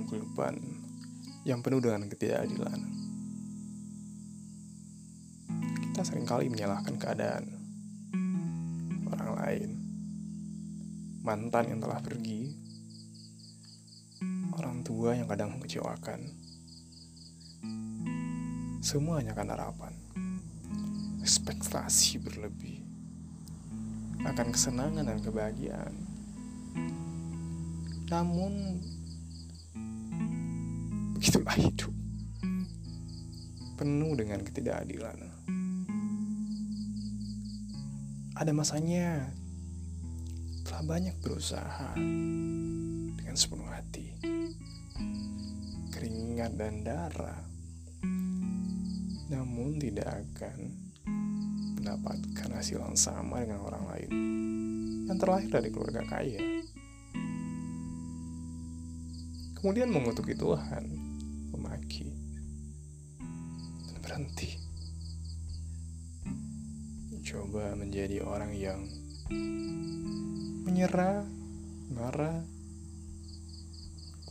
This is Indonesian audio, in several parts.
kehidupan yang penuh dengan ketidakadilan. Kita sering kali menyalahkan keadaan orang lain, mantan yang telah pergi, orang tua yang kadang mengecewakan. Semua hanya karena harapan, ekspektasi berlebih akan kesenangan dan kebahagiaan. Namun, begitulah hidup. Penuh dengan ketidakadilan. Ada masanya telah banyak berusaha dengan sepenuh hati. Keringat dan darah. Namun tidak akan mendapatkan hasil yang sama dengan orang lain yang terlahir dari keluarga kaya. Kemudian mengutuki Tuhan, memaki, dan berhenti. Coba menjadi orang yang menyerah, marah,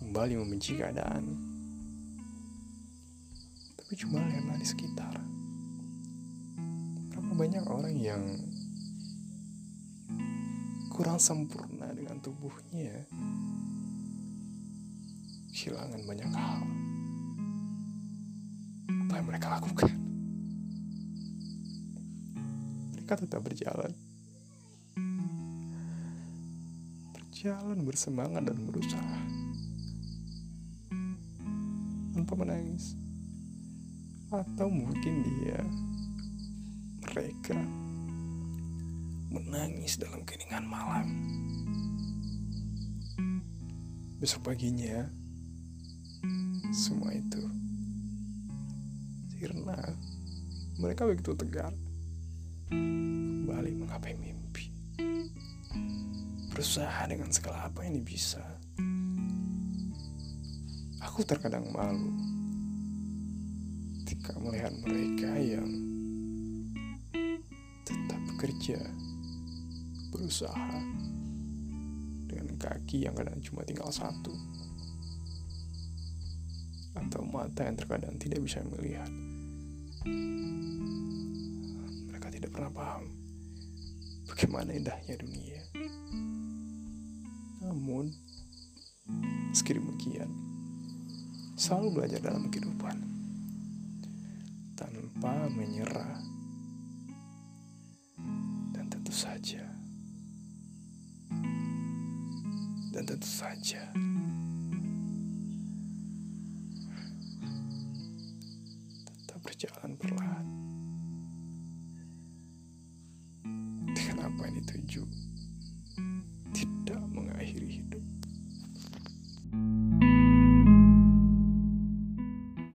kembali membenci keadaan. Tapi cuma lihatlah di sekitar. Berapa banyak orang yang kurang sempurna dengan tubuhnya, kehilangan banyak hal. Yang mereka lakukan? Mereka tetap berjalan. Berjalan bersemangat dan berusaha. Tanpa menangis. Atau mungkin dia mereka menangis dalam keningan malam. Besok paginya, semua sirna. Mereka begitu tegar, kembali menggapai mimpi. Berusaha dengan segala apa yang bisa. Aku terkadang malu ketika melihat mereka yang tetap bekerja, berusaha dengan kaki yang kadang cuma tinggal satu, atau mata yang terkadang tidak bisa melihat. Mereka tidak pernah paham bagaimana indahnya dunia. Namun, meski demikian, selalu belajar dalam kehidupan tanpa menyerah. Dan tentu saja, dan tentu saja, berjalan perlahan dengan apa yang dituju.